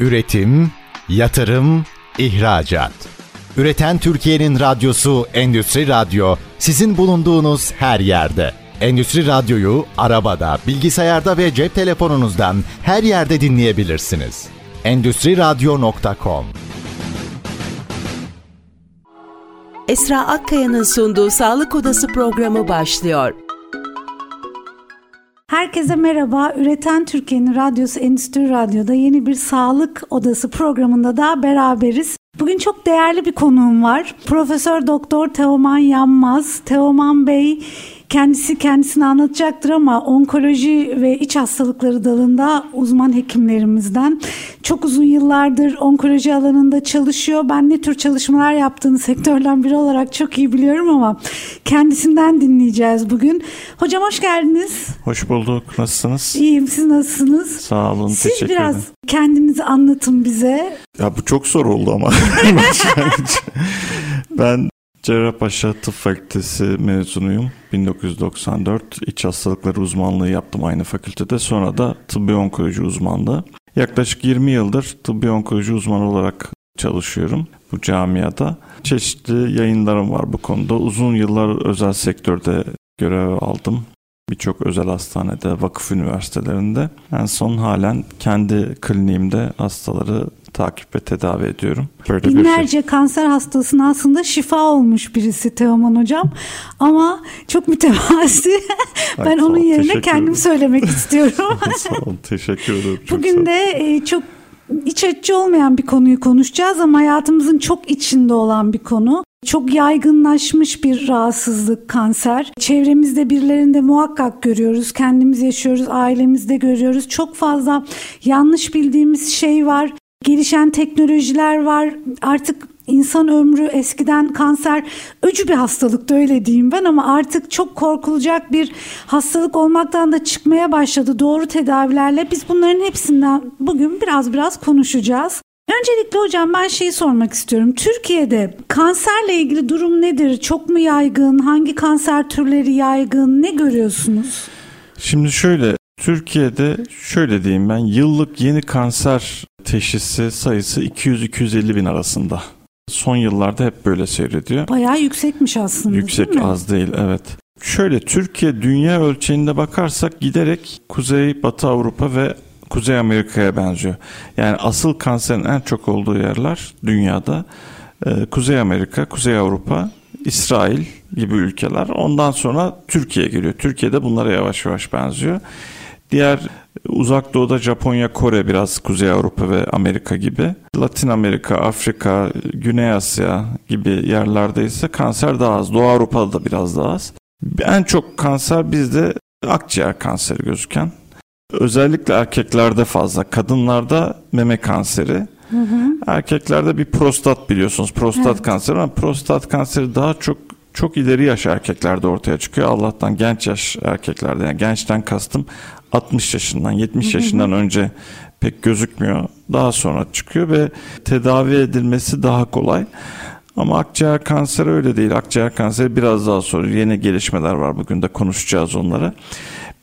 Üretim, yatırım, ihracat. Üreten Türkiye'nin radyosu Endüstri Radyo sizin bulunduğunuz her yerde. Endüstri Radyo'yu arabada, bilgisayarda ve cep telefonunuzdan her yerde dinleyebilirsiniz. Endüstri Radyo.com Esra Akkaya'nın sunduğu Sağlık Odası programı başlıyor. Herkese merhaba. Üreten Türkiye'nin radyosu Endüstri Radyo'da yeni bir Sağlık Odası programında da beraberiz. Bugün çok değerli bir konuğum var. Profesör Doktor Teoman Yanmaz. Teoman Bey Kendisi kendisini anlatacaktır ama onkoloji ve iç hastalıkları dalında uzman hekimlerimizden. Çok uzun yıllardır onkoloji alanında çalışıyor. Ben ne tür çalışmalar yaptığını sektörden biri olarak çok iyi biliyorum ama kendisinden dinleyeceğiz bugün. Hocam hoş geldiniz. Hoş bulduk. Nasılsınız? İyiyim. Siz nasılsınız? Sağ olun. Siz teşekkür biraz ederim. kendinizi anlatın bize. Ya bu çok zor oldu ama. ben Cerrahpaşa Tıp Fakültesi mezunuyum. 1994 iç hastalıkları uzmanlığı yaptım aynı fakültede. Sonra da tıbbi onkoloji uzmanlığı. Yaklaşık 20 yıldır tıbbi onkoloji uzmanı olarak çalışıyorum bu camiada. Çeşitli yayınlarım var bu konuda. Uzun yıllar özel sektörde görev aldım. Birçok özel hastanede, vakıf üniversitelerinde. En son halen kendi kliniğimde hastaları takip ve tedavi ediyorum. Böyle Binlerce şey. kanser hastasına aslında şifa olmuş birisi Teoman Hocam. Ama çok mütevazi. ben onun yerine kendim söylemek istiyorum. sağ olun, teşekkür ederim. Bugün de e, çok iç açıcı olmayan bir konuyu konuşacağız ama hayatımızın çok içinde olan bir konu. Çok yaygınlaşmış bir rahatsızlık kanser. Çevremizde birilerinde muhakkak görüyoruz. Kendimiz yaşıyoruz, ailemizde görüyoruz. Çok fazla yanlış bildiğimiz şey var. Gelişen teknolojiler var. Artık insan ömrü eskiden kanser öcü bir hastalıktı öyle diyeyim ben ama artık çok korkulacak bir hastalık olmaktan da çıkmaya başladı doğru tedavilerle. Biz bunların hepsinden bugün biraz biraz konuşacağız. Öncelikle hocam ben şeyi sormak istiyorum. Türkiye'de kanserle ilgili durum nedir? Çok mu yaygın? Hangi kanser türleri yaygın? Ne görüyorsunuz? Şimdi şöyle Türkiye'de şöyle diyeyim ben yıllık yeni kanser teşhisi sayısı 200-250 bin arasında. Son yıllarda hep böyle seyrediyor. Bayağı yüksekmiş aslında Yüksek değil mi? az değil evet. Şöyle Türkiye dünya ölçeğinde bakarsak giderek Kuzey Batı Avrupa ve Kuzey Amerika'ya benziyor. Yani asıl kanserin en çok olduğu yerler dünyada e, Kuzey Amerika, Kuzey Avrupa, İsrail gibi ülkeler. Ondan sonra Türkiye geliyor. Türkiye'de bunlara yavaş yavaş benziyor. Diğer uzak doğuda Japonya, Kore biraz Kuzey Avrupa ve Amerika gibi. Latin Amerika, Afrika, Güney Asya gibi yerlerde ise kanser daha az. Doğu Avrupa'da da biraz daha az. En çok kanser bizde akciğer kanseri gözüken. Özellikle erkeklerde fazla. Kadınlarda meme kanseri. Hı hı. Erkeklerde bir prostat biliyorsunuz. Prostat evet. kanseri ama prostat kanseri daha çok çok ileri yaş erkeklerde ortaya çıkıyor. Allah'tan genç yaş erkeklerde yani gençten kastım 60 yaşından 70 yaşından önce pek gözükmüyor. Daha sonra çıkıyor ve tedavi edilmesi daha kolay. Ama akciğer kanseri öyle değil. Akciğer kanseri biraz daha sonra yeni gelişmeler var. Bugün de konuşacağız onları.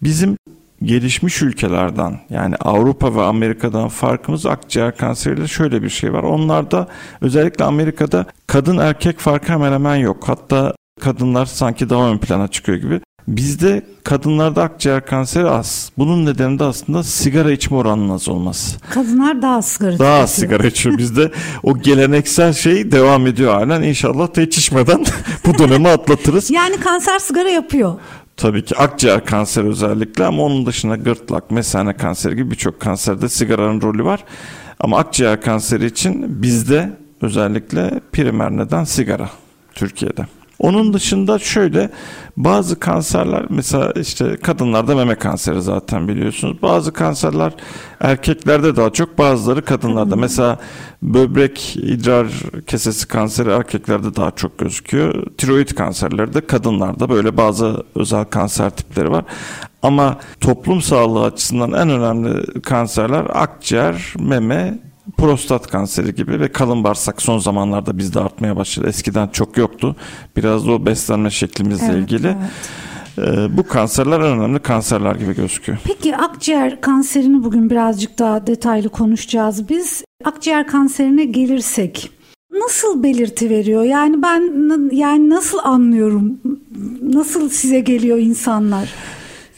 Bizim gelişmiş ülkelerden yani Avrupa ve Amerika'dan farkımız akciğer kanseriyle şöyle bir şey var. Onlarda özellikle Amerika'da kadın erkek farkı hemen hemen yok. Hatta kadınlar sanki daha ön plana çıkıyor gibi. Bizde kadınlarda akciğer kanseri az. Bunun nedeni de aslında sigara içme oranının az olması. Kadınlar daha az sigara Daha az sigara içiyor. Bizde o geleneksel şey devam ediyor halen. İnşallah hiç içmeden bu dönemi atlatırız. Yani kanser sigara yapıyor. Tabii ki akciğer kanseri özellikle ama onun dışında gırtlak, mesane kanseri gibi birçok kanserde sigaranın rolü var. Ama akciğer kanseri için bizde özellikle primer neden sigara Türkiye'de. Onun dışında şöyle bazı kanserler mesela işte kadınlarda meme kanseri zaten biliyorsunuz. Bazı kanserler erkeklerde daha çok bazıları kadınlarda. Mesela böbrek idrar kesesi kanseri erkeklerde daha çok gözüküyor. Tiroid kanserleri de kadınlarda böyle bazı özel kanser tipleri var. Ama toplum sağlığı açısından en önemli kanserler akciğer, meme, prostat kanseri gibi ve kalın bağırsak son zamanlarda bizde artmaya başladı. Eskiden çok yoktu. Biraz da o beslenme şeklimizle evet, ilgili. Evet. E, bu kanserler önemli kanserler gibi gözüküyor. Peki akciğer kanserini bugün birazcık daha detaylı konuşacağız biz. Akciğer kanserine gelirsek nasıl belirti veriyor? Yani ben yani nasıl anlıyorum? Nasıl size geliyor insanlar?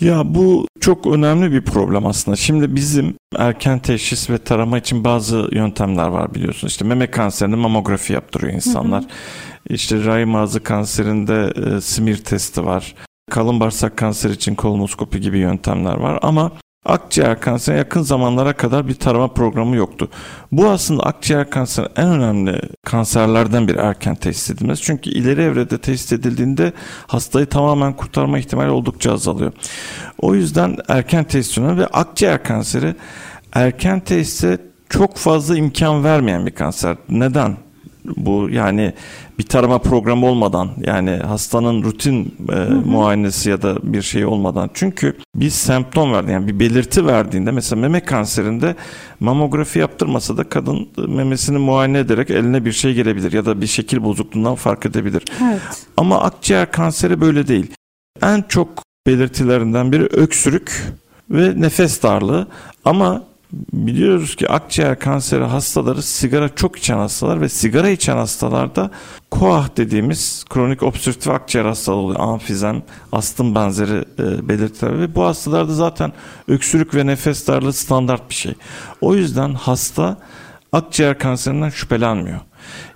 Ya bu çok önemli bir problem aslında. Şimdi bizim erken teşhis ve tarama için bazı yöntemler var biliyorsunuz. İşte meme kanserinde mamografi yaptırıyor insanlar. Hı hı. İşte rahim ağzı kanserinde e, simir testi var. Kalın bağırsak kanseri için kolonoskopi gibi yöntemler var ama akciğer kanserine yakın zamanlara kadar bir tarama programı yoktu. Bu aslında akciğer kanseri en önemli kanserlerden bir erken teşhis edilmesi. Çünkü ileri evrede teşhis edildiğinde hastayı tamamen kurtarma ihtimali oldukça azalıyor. O yüzden erken teşhis önemli ve akciğer kanseri erken teşhise çok fazla imkan vermeyen bir kanser. Neden? bu yani bir tarama programı olmadan yani hastanın rutin e, muayenesi ya da bir şey olmadan çünkü bir semptom verdi yani bir belirti verdiğinde mesela meme kanserinde mamografi yaptırmasa da kadın memesini muayene ederek eline bir şey gelebilir ya da bir şekil bozukluğundan fark edebilir. Evet. Ama akciğer kanseri böyle değil. En çok belirtilerinden biri öksürük ve nefes darlığı ama biliyoruz ki akciğer kanseri hastaları sigara çok içen hastalar ve sigara içen hastalarda KOAH dediğimiz kronik obstrüktif akciğer hastalığı oluyor. Amfizem, astım benzeri e, belirtiler ve bu hastalarda zaten öksürük ve nefes darlığı standart bir şey. O yüzden hasta akciğer kanserinden şüphelenmiyor.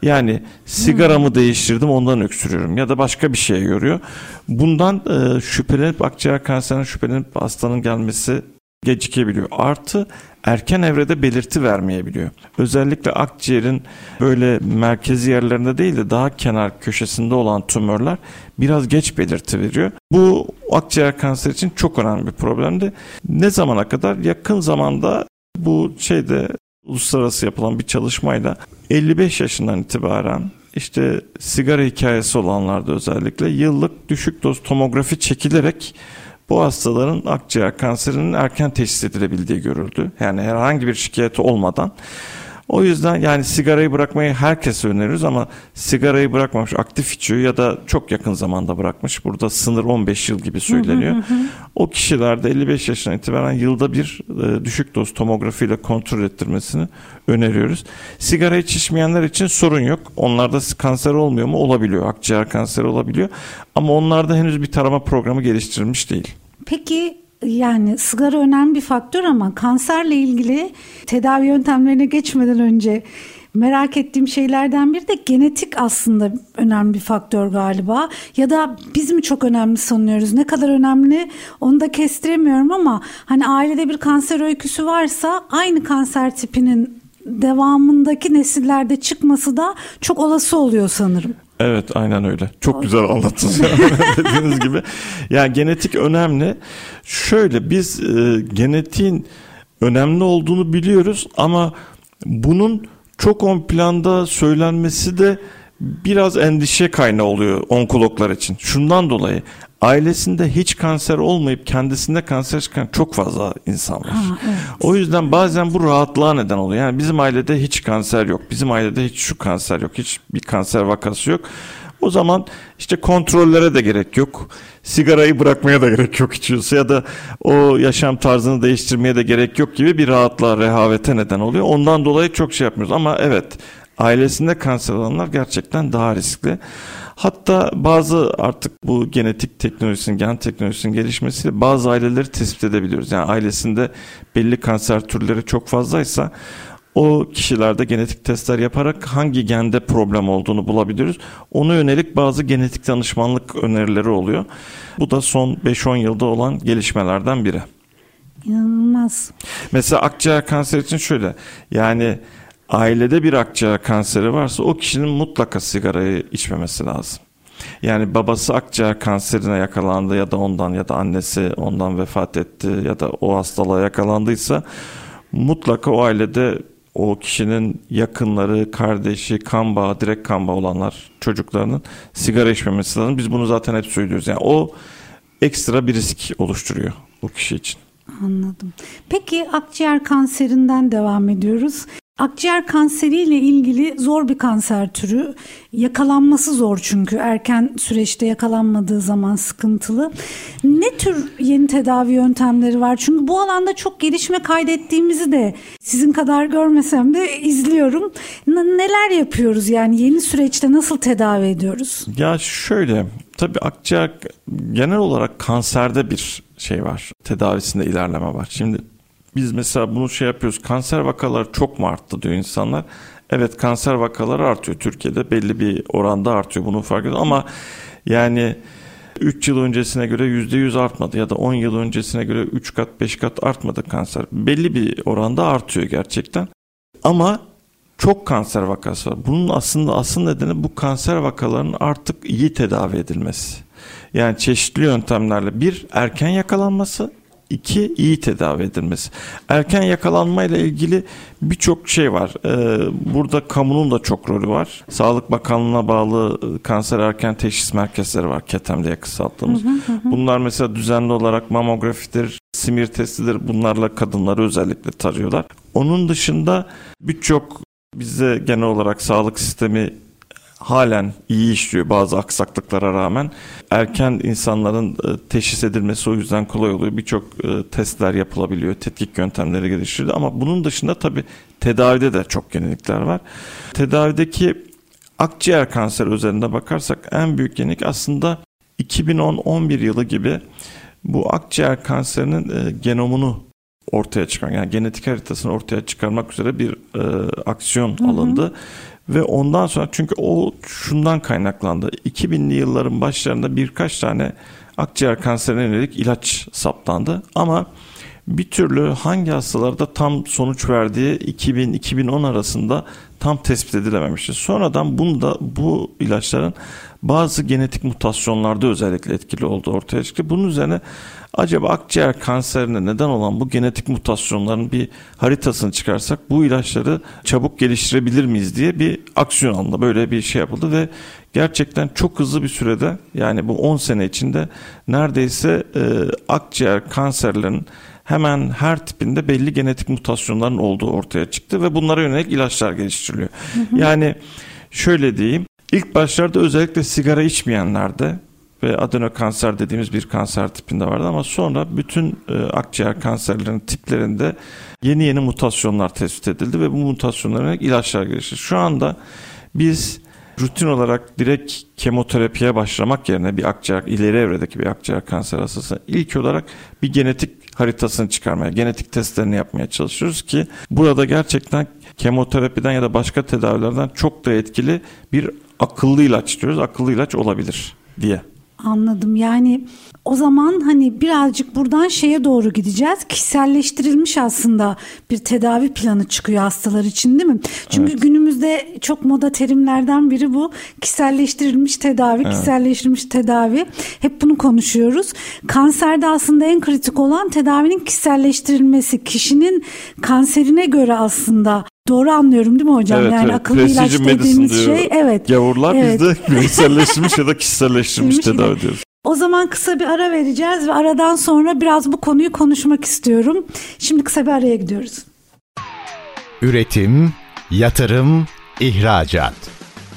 Yani sigaramı hmm. değiştirdim ondan öksürüyorum ya da başka bir şeye görüyor. Bundan e, şüphelenip akciğer kanserinden şüphelenip hastanın gelmesi gecikebiliyor. Artı erken evrede belirti vermeyebiliyor. Özellikle akciğerin böyle merkezi yerlerinde değil de daha kenar köşesinde olan tümörler biraz geç belirti veriyor. Bu akciğer kanseri için çok önemli bir problemdi. Ne zamana kadar? Yakın zamanda bu şeyde uluslararası yapılan bir çalışmayla 55 yaşından itibaren işte sigara hikayesi olanlarda özellikle yıllık düşük doz tomografi çekilerek bu hastaların akciğer kanserinin erken teşhis edilebildiği görüldü. Yani herhangi bir şikayeti olmadan. O yüzden yani sigarayı bırakmayı herkese öneriyoruz ama sigarayı bırakmamış, aktif içiyor ya da çok yakın zamanda bırakmış. Burada sınır 15 yıl gibi söyleniyor. Hı hı hı. O kişilerde 55 yaşına itibaren yılda bir e, düşük doz tomografiyle kontrol ettirmesini öneriyoruz. Sigara içmeyenler için sorun yok. Onlarda kanser olmuyor mu? Olabiliyor. Akciğer kanseri olabiliyor. Ama onlarda henüz bir tarama programı geliştirilmiş değil. Peki yani sigara önemli bir faktör ama kanserle ilgili tedavi yöntemlerine geçmeden önce merak ettiğim şeylerden biri de genetik aslında önemli bir faktör galiba. Ya da biz mi çok önemli sanıyoruz? Ne kadar önemli onu da kestiremiyorum ama hani ailede bir kanser öyküsü varsa aynı kanser tipinin devamındaki nesillerde çıkması da çok olası oluyor sanırım. Evet aynen öyle. Çok güzel anlattınız yani dediğiniz gibi. Yani genetik önemli. Şöyle biz e, genetiğin önemli olduğunu biliyoruz ama bunun çok ön planda söylenmesi de biraz endişe kaynağı oluyor onkologlar için. Şundan dolayı ailesinde hiç kanser olmayıp kendisinde kanser çıkan çok fazla insan var. Ha, evet. O yüzden bazen bu rahatlığa neden oluyor. Yani bizim ailede hiç kanser yok. Bizim ailede hiç şu kanser yok. Hiç bir kanser vakası yok. O zaman işte kontrollere de gerek yok. Sigarayı bırakmaya da gerek yok içiyorsa ya da o yaşam tarzını değiştirmeye de gerek yok gibi bir rahatlığa, rehavete neden oluyor. Ondan dolayı çok şey yapmıyoruz. Ama evet ailesinde kanser olanlar gerçekten daha riskli. Hatta bazı artık bu genetik teknolojisinin, gen teknolojisinin gelişmesiyle bazı aileleri tespit edebiliyoruz. Yani ailesinde belli kanser türleri çok fazlaysa o kişilerde genetik testler yaparak hangi gende problem olduğunu bulabiliyoruz. Ona yönelik bazı genetik danışmanlık önerileri oluyor. Bu da son 5-10 yılda olan gelişmelerden biri. İnanılmaz. Mesela akciğer kanseri için şöyle yani ailede bir akciğer kanseri varsa o kişinin mutlaka sigarayı içmemesi lazım. Yani babası akciğer kanserine yakalandı ya da ondan ya da annesi ondan vefat etti ya da o hastalığa yakalandıysa mutlaka o ailede o kişinin yakınları, kardeşi, kan bağı, direkt kan bağı olanlar çocuklarının sigara içmemesi lazım. Biz bunu zaten hep söylüyoruz. Yani o ekstra bir risk oluşturuyor o kişi için. Anladım. Peki akciğer kanserinden devam ediyoruz. Akciğer kanseriyle ilgili zor bir kanser türü. Yakalanması zor çünkü erken süreçte yakalanmadığı zaman sıkıntılı. Ne tür yeni tedavi yöntemleri var? Çünkü bu alanda çok gelişme kaydettiğimizi de sizin kadar görmesem de izliyorum. Neler yapıyoruz yani yeni süreçte nasıl tedavi ediyoruz? Ya şöyle tabii akciğer genel olarak kanserde bir şey var. Tedavisinde ilerleme var. Şimdi biz mesela bunu şey yapıyoruz. Kanser vakaları çok mu arttı diyor insanlar. Evet kanser vakaları artıyor Türkiye'de belli bir oranda artıyor bunu fark ediyor ama yani 3 yıl öncesine göre %100 artmadı ya da 10 yıl öncesine göre 3 kat 5 kat artmadı kanser. Belli bir oranda artıyor gerçekten. Ama çok kanser vakası var. Bunun aslında asıl nedeni bu kanser vakalarının artık iyi tedavi edilmesi. Yani çeşitli yöntemlerle bir erken yakalanması, iki iyi tedavi edilmesi. Erken yakalanma ile ilgili birçok şey var. Ee, burada kamunun da çok rolü var. Sağlık Bakanlığı'na bağlı e, kanser erken teşhis merkezleri var. KETEM diye kısalttığımız. Bunlar mesela düzenli olarak mamografidir, simir testidir. Bunlarla kadınları özellikle tarıyorlar. Onun dışında birçok bize genel olarak sağlık sistemi halen iyi işliyor bazı aksaklıklara rağmen. Erken insanların e, teşhis edilmesi o yüzden kolay oluyor. Birçok e, testler yapılabiliyor, tetkik yöntemleri geliştiriliyor ama bunun dışında tabii tedavide de çok yenilikler var. Tedavideki akciğer kanseri üzerinde bakarsak en büyük yenilik aslında 2010-11 yılı gibi bu akciğer kanserinin e, genomunu ortaya çıkan yani genetik haritasını ortaya çıkarmak üzere bir e, aksiyon hı hı. alındı. Ve ondan sonra çünkü o şundan kaynaklandı. 2000'li yılların başlarında birkaç tane akciğer kanserine yönelik ilaç saptandı. Ama bir türlü hangi hastalarda tam sonuç verdiği 2000-2010 arasında tam tespit edilememişti. Sonradan bunda bu ilaçların bazı genetik mutasyonlarda özellikle etkili olduğu ortaya çıktı. Bunun üzerine acaba akciğer kanserine neden olan bu genetik mutasyonların bir haritasını çıkarsak bu ilaçları çabuk geliştirebilir miyiz diye bir aksiyon alındı. Böyle bir şey yapıldı ve gerçekten çok hızlı bir sürede yani bu 10 sene içinde neredeyse e, akciğer kanserlerinin hemen her tipinde belli genetik mutasyonların olduğu ortaya çıktı ve bunlara yönelik ilaçlar geliştiriliyor. Hı hı. Yani şöyle diyeyim İlk başlarda özellikle sigara içmeyenlerde ve adenokanser dediğimiz bir kanser tipinde vardı ama sonra bütün e, akciğer kanserlerinin tiplerinde yeni yeni mutasyonlar tespit edildi ve bu mutasyonlara ilaçlar gelişti. Şu anda biz rutin olarak direkt kemoterapiye başlamak yerine bir akciğer ileri evredeki bir akciğer kanser hastası ilk olarak bir genetik haritasını çıkarmaya, genetik testlerini yapmaya çalışıyoruz ki burada gerçekten kemoterapiden ya da başka tedavilerden çok da etkili bir akıllı ilaç diyoruz. Akıllı ilaç olabilir diye. Anladım. Yani o zaman hani birazcık buradan şeye doğru gideceğiz. Kişiselleştirilmiş aslında bir tedavi planı çıkıyor hastalar için değil mi? Çünkü evet. günümüzde çok moda terimlerden biri bu. Kişiselleştirilmiş tedavi, evet. kişiselleştirilmiş tedavi. Hep bunu konuşuyoruz. Kanserde aslında en kritik olan tedavinin kişiselleştirilmesi. Kişinin kanserine göre aslında Doğru anlıyorum değil mi hocam? Evet, yani evet. akıllı ilaç dediğimiz şey evet. Gavurlar evet. bizde bireyselleştirilmiş ya da kişiselleştirilmiş tedavi diyoruz. O zaman kısa bir ara vereceğiz ve aradan sonra biraz bu konuyu konuşmak istiyorum. Şimdi kısa bir araya gidiyoruz. Üretim, yatırım, ihracat.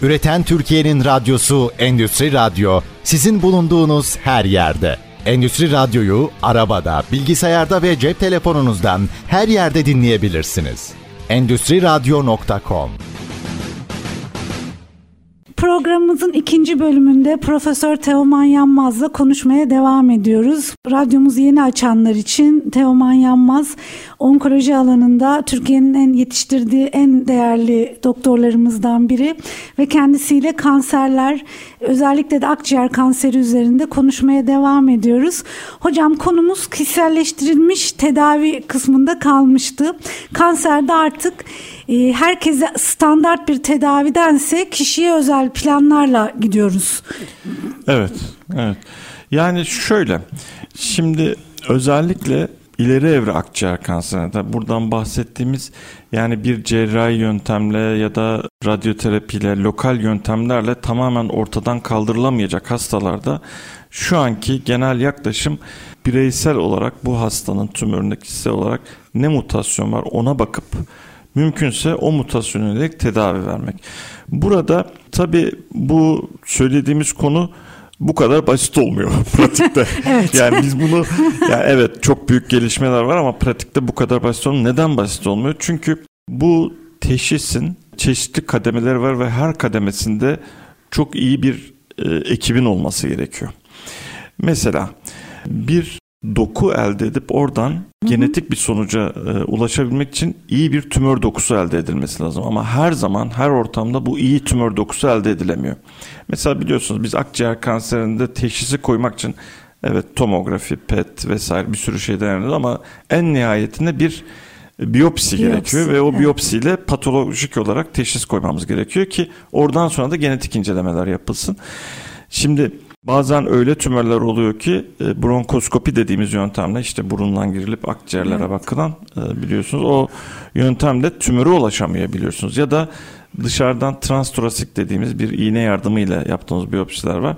Üreten Türkiye'nin radyosu Endüstri Radyo sizin bulunduğunuz her yerde. Endüstri Radyo'yu arabada, bilgisayarda ve cep telefonunuzdan her yerde dinleyebilirsiniz. Endüstri Radyo.com Programımızın ikinci bölümünde Profesör Teoman Yanmaz'la konuşmaya devam ediyoruz. Radyomuzu yeni açanlar için Teoman Yanmaz onkoloji alanında Türkiye'nin en yetiştirdiği en değerli doktorlarımızdan biri ve kendisiyle kanserler özellikle de akciğer kanseri üzerinde konuşmaya devam ediyoruz. Hocam konumuz kişiselleştirilmiş tedavi kısmında kalmıştı. Kanserde artık e, herkese standart bir tedavidense kişiye özel planlarla gidiyoruz. Evet, evet. Yani şöyle, şimdi özellikle ileri evre akciğer kanserinde buradan bahsettiğimiz yani bir cerrahi yöntemle ya da radyoterapiyle, lokal yöntemlerle tamamen ortadan kaldırılamayacak hastalarda şu anki genel yaklaşım bireysel olarak bu hastanın tümöründe kişisel olarak ne mutasyon var ona bakıp mümkünse o mutasyona yönelik tedavi vermek. Burada tabii bu söylediğimiz konu bu kadar basit olmuyor pratikte. evet. Yani biz bunu yani evet çok büyük gelişmeler var ama pratikte bu kadar basit olmuyor. Neden basit olmuyor? Çünkü bu teşhisin çeşitli kademeleri var ve her kademesinde çok iyi bir e, ekibin olması gerekiyor. Mesela bir doku elde edip oradan Hı-hı. genetik bir sonuca e, ulaşabilmek için iyi bir tümör dokusu elde edilmesi lazım. Ama her zaman her ortamda bu iyi tümör dokusu elde edilemiyor. Mesela biliyorsunuz biz akciğer kanserinde teşhisi koymak için evet tomografi, PET vesaire bir sürü şey denenir ama en nihayetinde bir biyopsi, biyopsi gerekiyor ve o evet. biyopsiyle patolojik olarak teşhis koymamız gerekiyor ki oradan sonra da genetik incelemeler yapılsın. Şimdi Bazen öyle tümörler oluyor ki e, bronkoskopi dediğimiz yöntemle işte burundan girilip akciğerlere evet. bakılan e, biliyorsunuz o yöntemle tümöre ulaşamayabiliyorsunuz ya da dışarıdan transtorasik dediğimiz bir iğne yardımıyla yaptığımız biyopsiler var.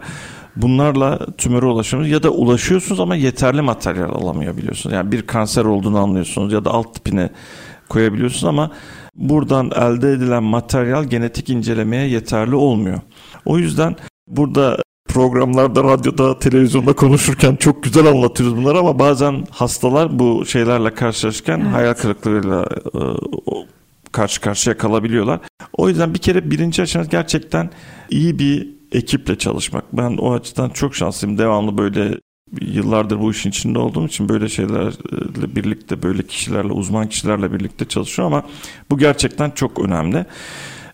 Bunlarla tümöre ulaşıyorsunuz ya da ulaşıyorsunuz ama yeterli materyal alamayabiliyorsunuz. Yani bir kanser olduğunu anlıyorsunuz ya da alt tipine koyabiliyorsunuz ama buradan elde edilen materyal genetik incelemeye yeterli olmuyor. O yüzden burada programlarda, radyoda, televizyonda konuşurken çok güzel anlatıyoruz bunları ama bazen hastalar bu şeylerle karşılaşırken evet. hayal kırıklığıyla e, karşı karşıya kalabiliyorlar. O yüzden bir kere birinci aşaması gerçekten iyi bir ekiple çalışmak. Ben o açıdan çok şanslıyım. Devamlı böyle yıllardır bu işin içinde olduğum için böyle şeylerle birlikte böyle kişilerle uzman kişilerle birlikte çalışıyorum ama bu gerçekten çok önemli.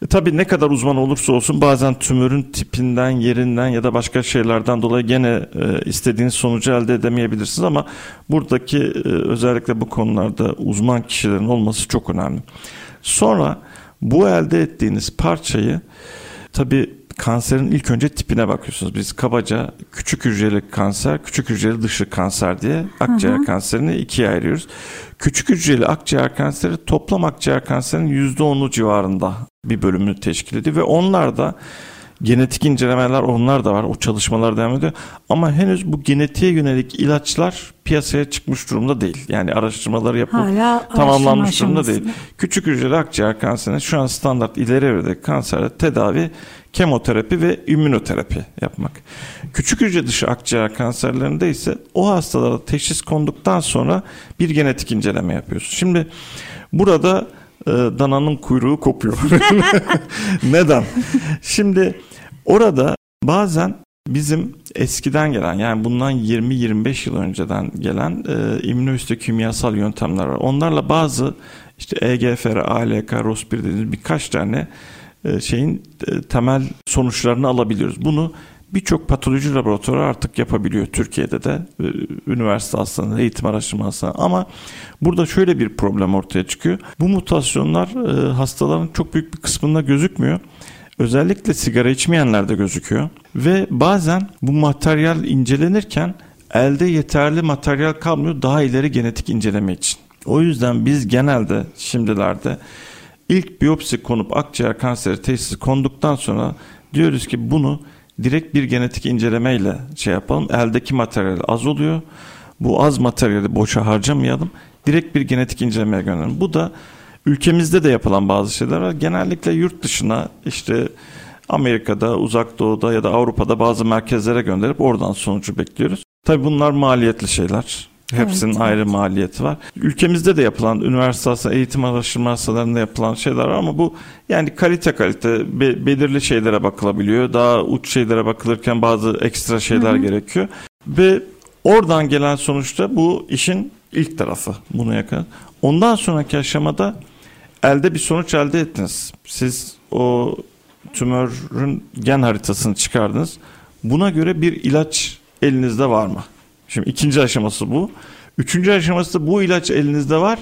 E, tabii ne kadar uzman olursa olsun bazen tümörün tipinden, yerinden ya da başka şeylerden dolayı gene e, istediğiniz sonucu elde edemeyebilirsiniz ama buradaki e, özellikle bu konularda uzman kişilerin olması çok önemli. Sonra bu elde ettiğiniz parçayı tabii kanserin ilk önce tipine bakıyorsunuz. Biz kabaca küçük hücreli kanser, küçük hücreli dışı kanser diye akciğer hı hı. kanserini ikiye ayırıyoruz. Küçük hücreli akciğer kanseri toplam akciğer kanserinin %10'u civarında bir bölümünü teşkil ediyor ve onlar da genetik incelemeler onlar da var. O çalışmalar devam ediyor. Ama henüz bu genetiğe yönelik ilaçlar piyasaya çıkmış durumda değil. Yani araştırmaları yapıp Hala tamamlanmış durumda değil. Küçük hücreli akciğer kanserine şu an standart ileri evrede kanserde tedavi kemoterapi ve immünoterapi yapmak. Küçük hücre dışı akciğer kanserlerinde ise o hastalara teşhis konduktan sonra bir genetik inceleme yapıyoruz. Şimdi burada e, dananın kuyruğu kopuyor. Neden? Şimdi orada bazen bizim eskiden gelen yani bundan 20-25 yıl önceden gelen e, immünohistokimyasal yöntemler var. Onlarla bazı işte EGFR, ALK, ROS1 dediğimiz birkaç tane şeyin e, temel sonuçlarını alabiliyoruz. Bunu birçok patoloji laboratuvarı artık yapabiliyor Türkiye'de de e, üniversite hastaneleri, eğitim araştırma hastaneleri ama burada şöyle bir problem ortaya çıkıyor. Bu mutasyonlar hastaların çok büyük bir kısmında gözükmüyor. Özellikle sigara içmeyenlerde gözüküyor ve bazen bu materyal incelenirken elde yeterli materyal kalmıyor daha ileri genetik inceleme için. O yüzden biz genelde şimdilerde İlk biyopsi konup akciğer kanseri teşhisi konduktan sonra diyoruz ki bunu direkt bir genetik incelemeyle şey yapalım. Eldeki materyal az oluyor. Bu az materyali boşa harcamayalım. Direkt bir genetik incelemeye gönderelim. Bu da ülkemizde de yapılan bazı şeyler var. Genellikle yurt dışına işte Amerika'da, Uzak Doğu'da ya da Avrupa'da bazı merkezlere gönderip oradan sonucu bekliyoruz. Tabii bunlar maliyetli şeyler. Hepsinin evet, ayrı evet. maliyeti var. Ülkemizde de yapılan üniversite eğitim araştırma hastalarında yapılan şeyler var ama bu yani kalite kalite be, belirli şeylere bakılabiliyor. Daha uç şeylere bakılırken bazı ekstra şeyler Hı-hı. gerekiyor. Ve oradan gelen sonuçta bu işin ilk tarafı buna yakın. Ondan sonraki aşamada elde bir sonuç elde ettiniz. Siz o tümörün gen haritasını çıkardınız. Buna göre bir ilaç elinizde var mı? Şimdi ikinci aşaması bu. Üçüncü aşaması da bu ilaç elinizde var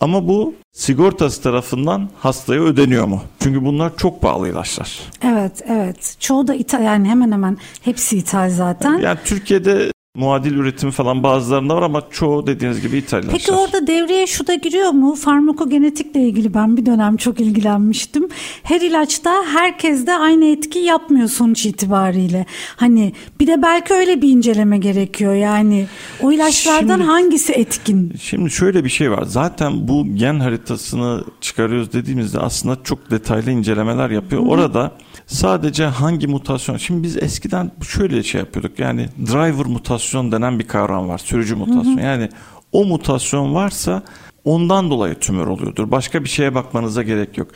ama bu sigortası tarafından hastaya ödeniyor mu? Çünkü bunlar çok pahalı ilaçlar. Evet, evet. Çoğu da ithal yani hemen hemen hepsi ithal zaten. Yani Türkiye'de muadil üretimi falan bazılarında var ama çoğu dediğiniz gibi ithal ilaçlar. Peki orada devreye şu da giriyor mu? Farmakogenetikle ilgili ben bir dönem çok ilgilenmiştim. Her ilaçta herkes de aynı etki yapmıyor sonuç itibariyle. Hani bir de belki öyle bir inceleme gerekiyor. Yani o ilaçlardan Şimdi- hangisi etkin? Şimdi şöyle bir şey var. Zaten bu gen haritasını çıkarıyoruz dediğimizde aslında çok detaylı incelemeler yapıyor. Orada sadece hangi mutasyon... Şimdi biz eskiden şöyle şey yapıyorduk. Yani driver mutasyon denen bir kavram var. Sürücü mutasyon. Yani o mutasyon varsa ondan dolayı tümör oluyordur. Başka bir şeye bakmanıza gerek yok.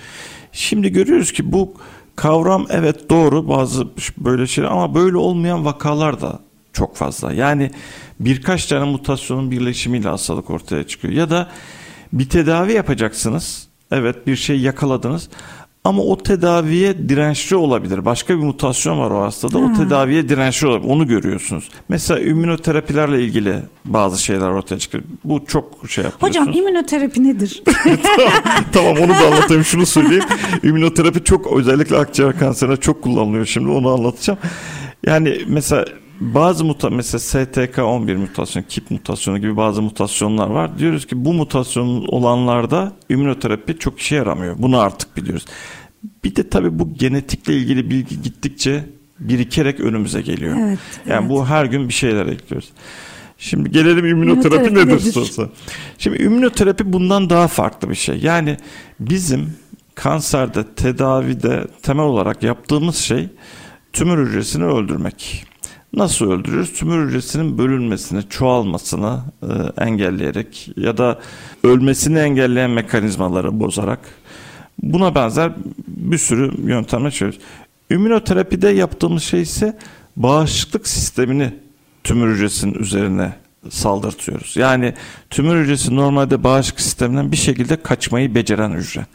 Şimdi görüyoruz ki bu kavram evet doğru bazı böyle şeyler ama böyle olmayan vakalar da çok fazla. Yani birkaç tane mutasyonun birleşimiyle hastalık ortaya çıkıyor. Ya da bir tedavi yapacaksınız. Evet bir şey yakaladınız. Ama o tedaviye dirençli olabilir. Başka bir mutasyon var o hastada. O tedaviye dirençli olabilir. Onu görüyorsunuz. Mesela immünoterapilerle ilgili bazı şeyler ortaya çıkıyor. Bu çok şey yapıyorsunuz. Hocam immünoterapi nedir? tamam onu da anlatayım şunu söyleyeyim. İmmünoterapi çok özellikle akciğer kanserine çok kullanılıyor şimdi onu anlatacağım. Yani mesela bazı muta mesela STK11 mutasyon, KIP mutasyonu gibi bazı mutasyonlar var. Diyoruz ki bu mutasyon olanlarda immünoterapi çok işe yaramıyor. Bunu artık biliyoruz. Bir de tabii bu genetikle ilgili bilgi gittikçe birikerek önümüze geliyor. Evet, yani evet. bu her gün bir şeyler ekliyoruz. Şimdi gelelim immünoterapi İmmünoterapi nedir sorusu. Şimdi immünoterapi bundan daha farklı bir şey. Yani bizim kanserde tedavide temel olarak yaptığımız şey tümör hücresini öldürmek. Nasıl öldürürüz? Tümör hücresinin bölünmesini, çoğalmasını e, engelleyerek ya da ölmesini engelleyen mekanizmaları bozarak buna benzer bir sürü yöntemle çözüyoruz. Ümünoterapide yaptığımız şey ise bağışıklık sistemini tümör hücresinin üzerine saldırtıyoruz. Yani tümör hücresi normalde bağışıklık sisteminden bir şekilde kaçmayı beceren hücre.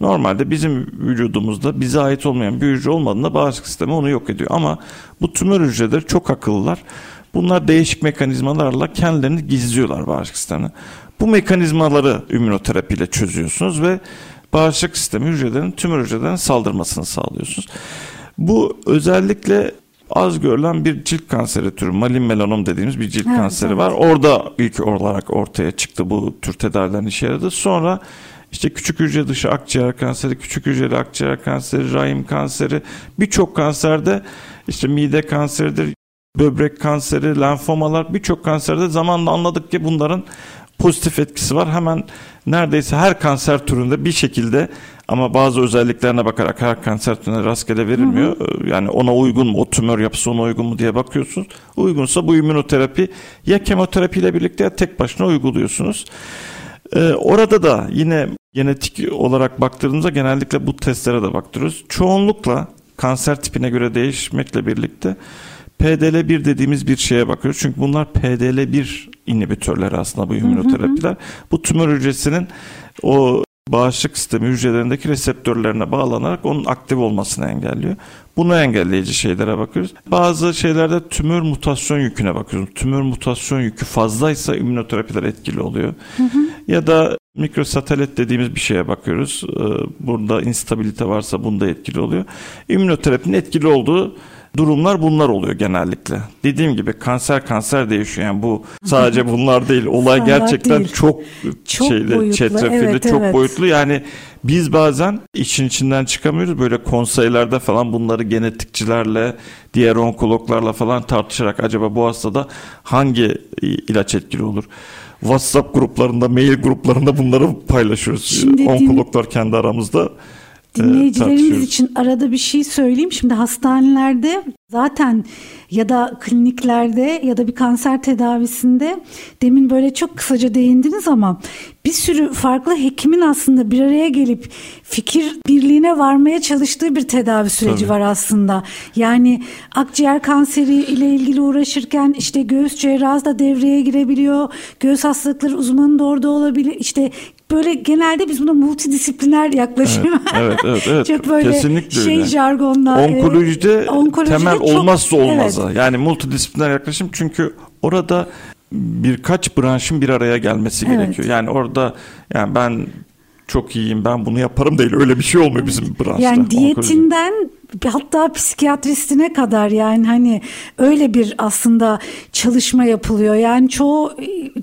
Normalde bizim vücudumuzda bize ait olmayan bir hücre olmadığında bağışıklık sistemi onu yok ediyor. Ama bu tümör hücreleri çok akıllılar. Bunlar değişik mekanizmalarla kendilerini gizliyorlar bağışıklık sistemine. Bu mekanizmaları ümünoterapiyle çözüyorsunuz ve bağışıklık sistemi hücrelerin tümör hücrelerine saldırmasını sağlıyorsunuz. Bu özellikle az görülen bir cilt kanseri türü malin melanom dediğimiz bir cilt Evet, kanseri evet. var. Orada ilk olarak ortaya çıktı bu tür tedavilerin işe yaradı. Sonra işte küçük hücre dışı akciğer kanseri, küçük hücreli akciğer kanseri, rahim kanseri, birçok kanserde işte mide kanseridir, böbrek kanseri, lenfomalar birçok kanserde zamanla anladık ki bunların pozitif etkisi var. Hemen neredeyse her kanser türünde bir şekilde ama bazı özelliklerine bakarak her kanser türüne rastgele verilmiyor. Yani ona uygun mu, o tümör yapısı ona uygun mu diye bakıyorsunuz. Uygunsa bu immünoterapi ya kemoterapiyle birlikte ya tek başına uyguluyorsunuz. Ee, orada da yine genetik olarak baktığımızda genellikle bu testlere de baktırıyoruz. Çoğunlukla kanser tipine göre değişmekle birlikte PDL1 dediğimiz bir şeye bakıyoruz. Çünkü bunlar PDL1 inhibitörleri aslında bu immünoterapiler. Bu tümör hücresinin o bağışıklık sistemi hücrelerindeki reseptörlerine bağlanarak onun aktif olmasını engelliyor. Bunu engelleyici şeylere bakıyoruz. Bazı şeylerde tümör mutasyon yüküne bakıyoruz. Tümör mutasyon yükü fazlaysa immünoterapiler etkili oluyor. Ya da mikrosatelit dediğimiz bir şeye bakıyoruz. Ee, Burada instabilite varsa bunda etkili oluyor. İmmünoterapinin etkili olduğu durumlar bunlar oluyor genellikle. Dediğim gibi kanser kanser değişiyor. Yani bu sadece bunlar değil. Olay gerçekten değil. çok, Çok şeyli, boyutlu, çetrefilli, evet, çok evet. boyutlu. Yani biz bazen işin içinden çıkamıyoruz. Böyle konseylerde falan bunları genetikçilerle, diğer onkologlarla falan tartışarak acaba bu hastada hangi ilaç etkili olur? WhatsApp gruplarında, mail gruplarında bunları paylaşıyoruz. Şimdi din- Onkologlar kendi aramızda Dinleyicilerimiz için arada bir şey söyleyeyim. Şimdi hastanelerde zaten ya da kliniklerde ya da bir kanser tedavisinde demin böyle çok kısaca değindiniz ama bir sürü farklı hekimin aslında bir araya gelip fikir birliğine varmaya çalıştığı bir tedavi süreci Tabii. var aslında. Yani akciğer kanseri ile ilgili uğraşırken işte göğüs cerrahı da devreye girebiliyor. Göğüs hastalıkları uzmanı da orada olabilir. İşte böyle genelde biz buna multidisipliner yaklaşım. Evet, evet, evet. çok böyle Kesinlikle şey öyle. jargonla. e, Onkolojide, onkolojide temel çok- olmazsa olmazı. Evet. Yani multidisipliner yaklaşım çünkü orada birkaç branşın bir araya gelmesi Evet. gerekiyor. Yani orada yani ben çok iyiyim ben bunu yaparım değil öyle bir şey olmuyor bizim branşta. Yani diyetinden hatta psikiyatristine kadar yani hani öyle bir aslında çalışma yapılıyor. Yani çoğu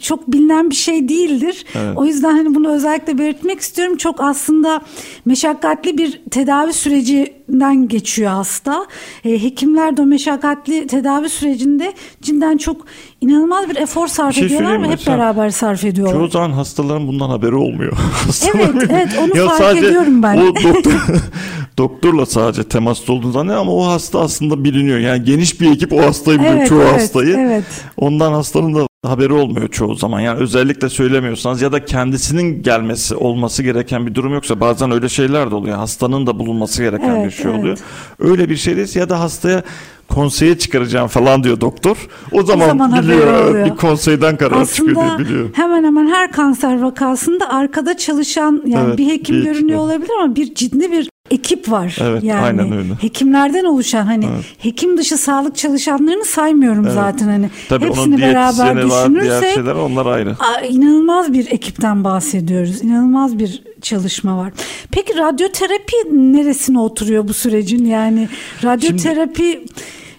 çok bilinen bir şey değildir. Evet. O yüzden hani bunu özellikle belirtmek istiyorum. Çok aslında meşakkatli bir tedavi sürecinden geçiyor hasta. E, hekimler de o meşakkatli tedavi sürecinde cidden çok inanılmaz bir efor sarf bir şey ediyorlar ve hep beraber sarf ediyorlar. Çoğu zaman hastaların bundan haberi olmuyor. evet, evet onu ya fark ediyorum ben. O doktor, doktorla sadece temasta olduğunu zannediyor ama o hasta aslında biliniyor. Yani geniş bir ekip o hastayı biliyor, evet, çoğu evet, hastayı. Evet. Ondan hastanın da haberi olmuyor çoğu zaman. Yani özellikle söylemiyorsanız ya da kendisinin gelmesi olması gereken bir durum yoksa bazen öyle şeyler de oluyor. Hastanın da bulunması gereken evet, bir şey evet. oluyor. Öyle bir şey değilse ya da hastaya konseye çıkaracağım falan diyor doktor. O zaman, o zaman biliyor bir konseyden karar Aslında çıkıyor diye biliyor. Hemen hemen her kanser vakasında arkada çalışan yani evet, bir hekim bir görünüyor olabilir ama bir ciddi bir ekip var. Evet, yani aynen öyle. Hekimlerden oluşan hani evet. hekim dışı sağlık çalışanlarını saymıyorum evet. zaten hani. Tabii Hepsini beraber düşünürsek var, diğer şeyler onlar ayrı. inanılmaz bir ekipten bahsediyoruz. İnanılmaz bir çalışma var. Peki radyoterapi neresine oturuyor bu sürecin? Yani radyoterapi Şimdi,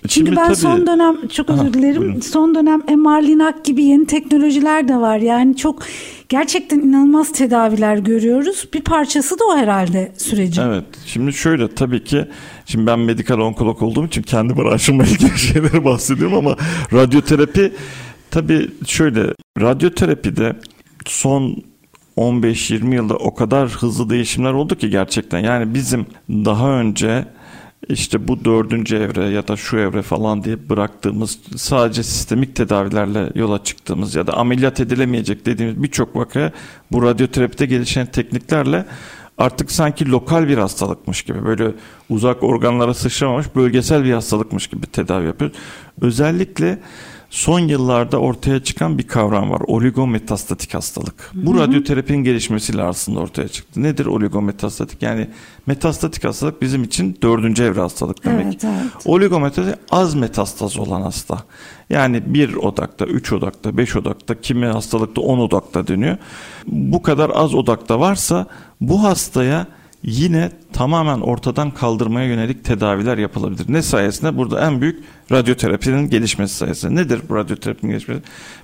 çünkü Şimdi ben tabii, son dönem çok özür dilerim. Buyurun. Son dönem MR Linak gibi yeni teknolojiler de var. Yani çok gerçekten inanılmaz tedaviler görüyoruz. Bir parçası da o herhalde sürecin. Evet. Şimdi şöyle tabii ki şimdi ben medikal onkolog olduğum için kendi branşımla ilgili şeyleri bahsediyorum ama radyoterapi tabii şöyle radyoterapide son 15-20 yılda o kadar hızlı değişimler oldu ki gerçekten. Yani bizim daha önce işte bu dördüncü evre ya da şu evre falan diye bıraktığımız sadece sistemik tedavilerle yola çıktığımız ya da ameliyat edilemeyecek dediğimiz birçok vakaya bu radyoterapide gelişen tekniklerle artık sanki lokal bir hastalıkmış gibi böyle uzak organlara sıçramamış bölgesel bir hastalıkmış gibi tedavi yapıyoruz. Özellikle son yıllarda ortaya çıkan bir kavram var. Oligometastatik hastalık. Bu Hı-hı. radyoterapinin gelişmesiyle aslında ortaya çıktı. Nedir oligometastatik? Yani metastatik hastalık bizim için dördüncü evre hastalık demek. Evet, evet. Oligometastatik az metastaz olan hasta. Yani bir odakta, üç odakta, beş odakta, kimi hastalıkta on odakta dönüyor. Bu kadar az odakta varsa bu hastaya yine tamamen ortadan kaldırmaya yönelik tedaviler yapılabilir. Ne sayesinde? Burada en büyük radyoterapinin gelişmesi sayesinde. Nedir bu radyoterapinin gelişmesi?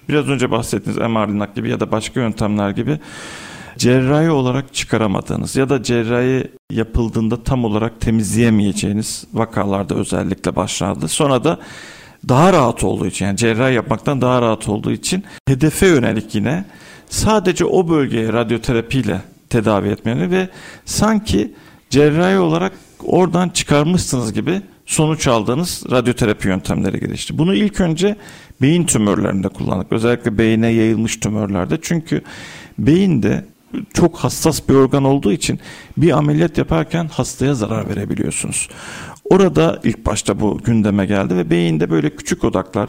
Biraz önce bahsettiğiniz MR gibi ya da başka yöntemler gibi cerrahi olarak çıkaramadığınız ya da cerrahi yapıldığında tam olarak temizleyemeyeceğiniz vakalarda özellikle başlardı. Sonra da daha rahat olduğu için yani cerrahi yapmaktan daha rahat olduğu için hedefe yönelik yine sadece o bölgeye radyoterapiyle tedavi etmeni ve sanki cerrahi olarak oradan çıkarmışsınız gibi sonuç aldığınız radyoterapi yöntemleri gelişti. Bunu ilk önce beyin tümörlerinde kullandık. Özellikle beyine yayılmış tümörlerde. Çünkü beyinde çok hassas bir organ olduğu için bir ameliyat yaparken hastaya zarar verebiliyorsunuz. Orada ilk başta bu gündeme geldi ve beyinde böyle küçük odaklar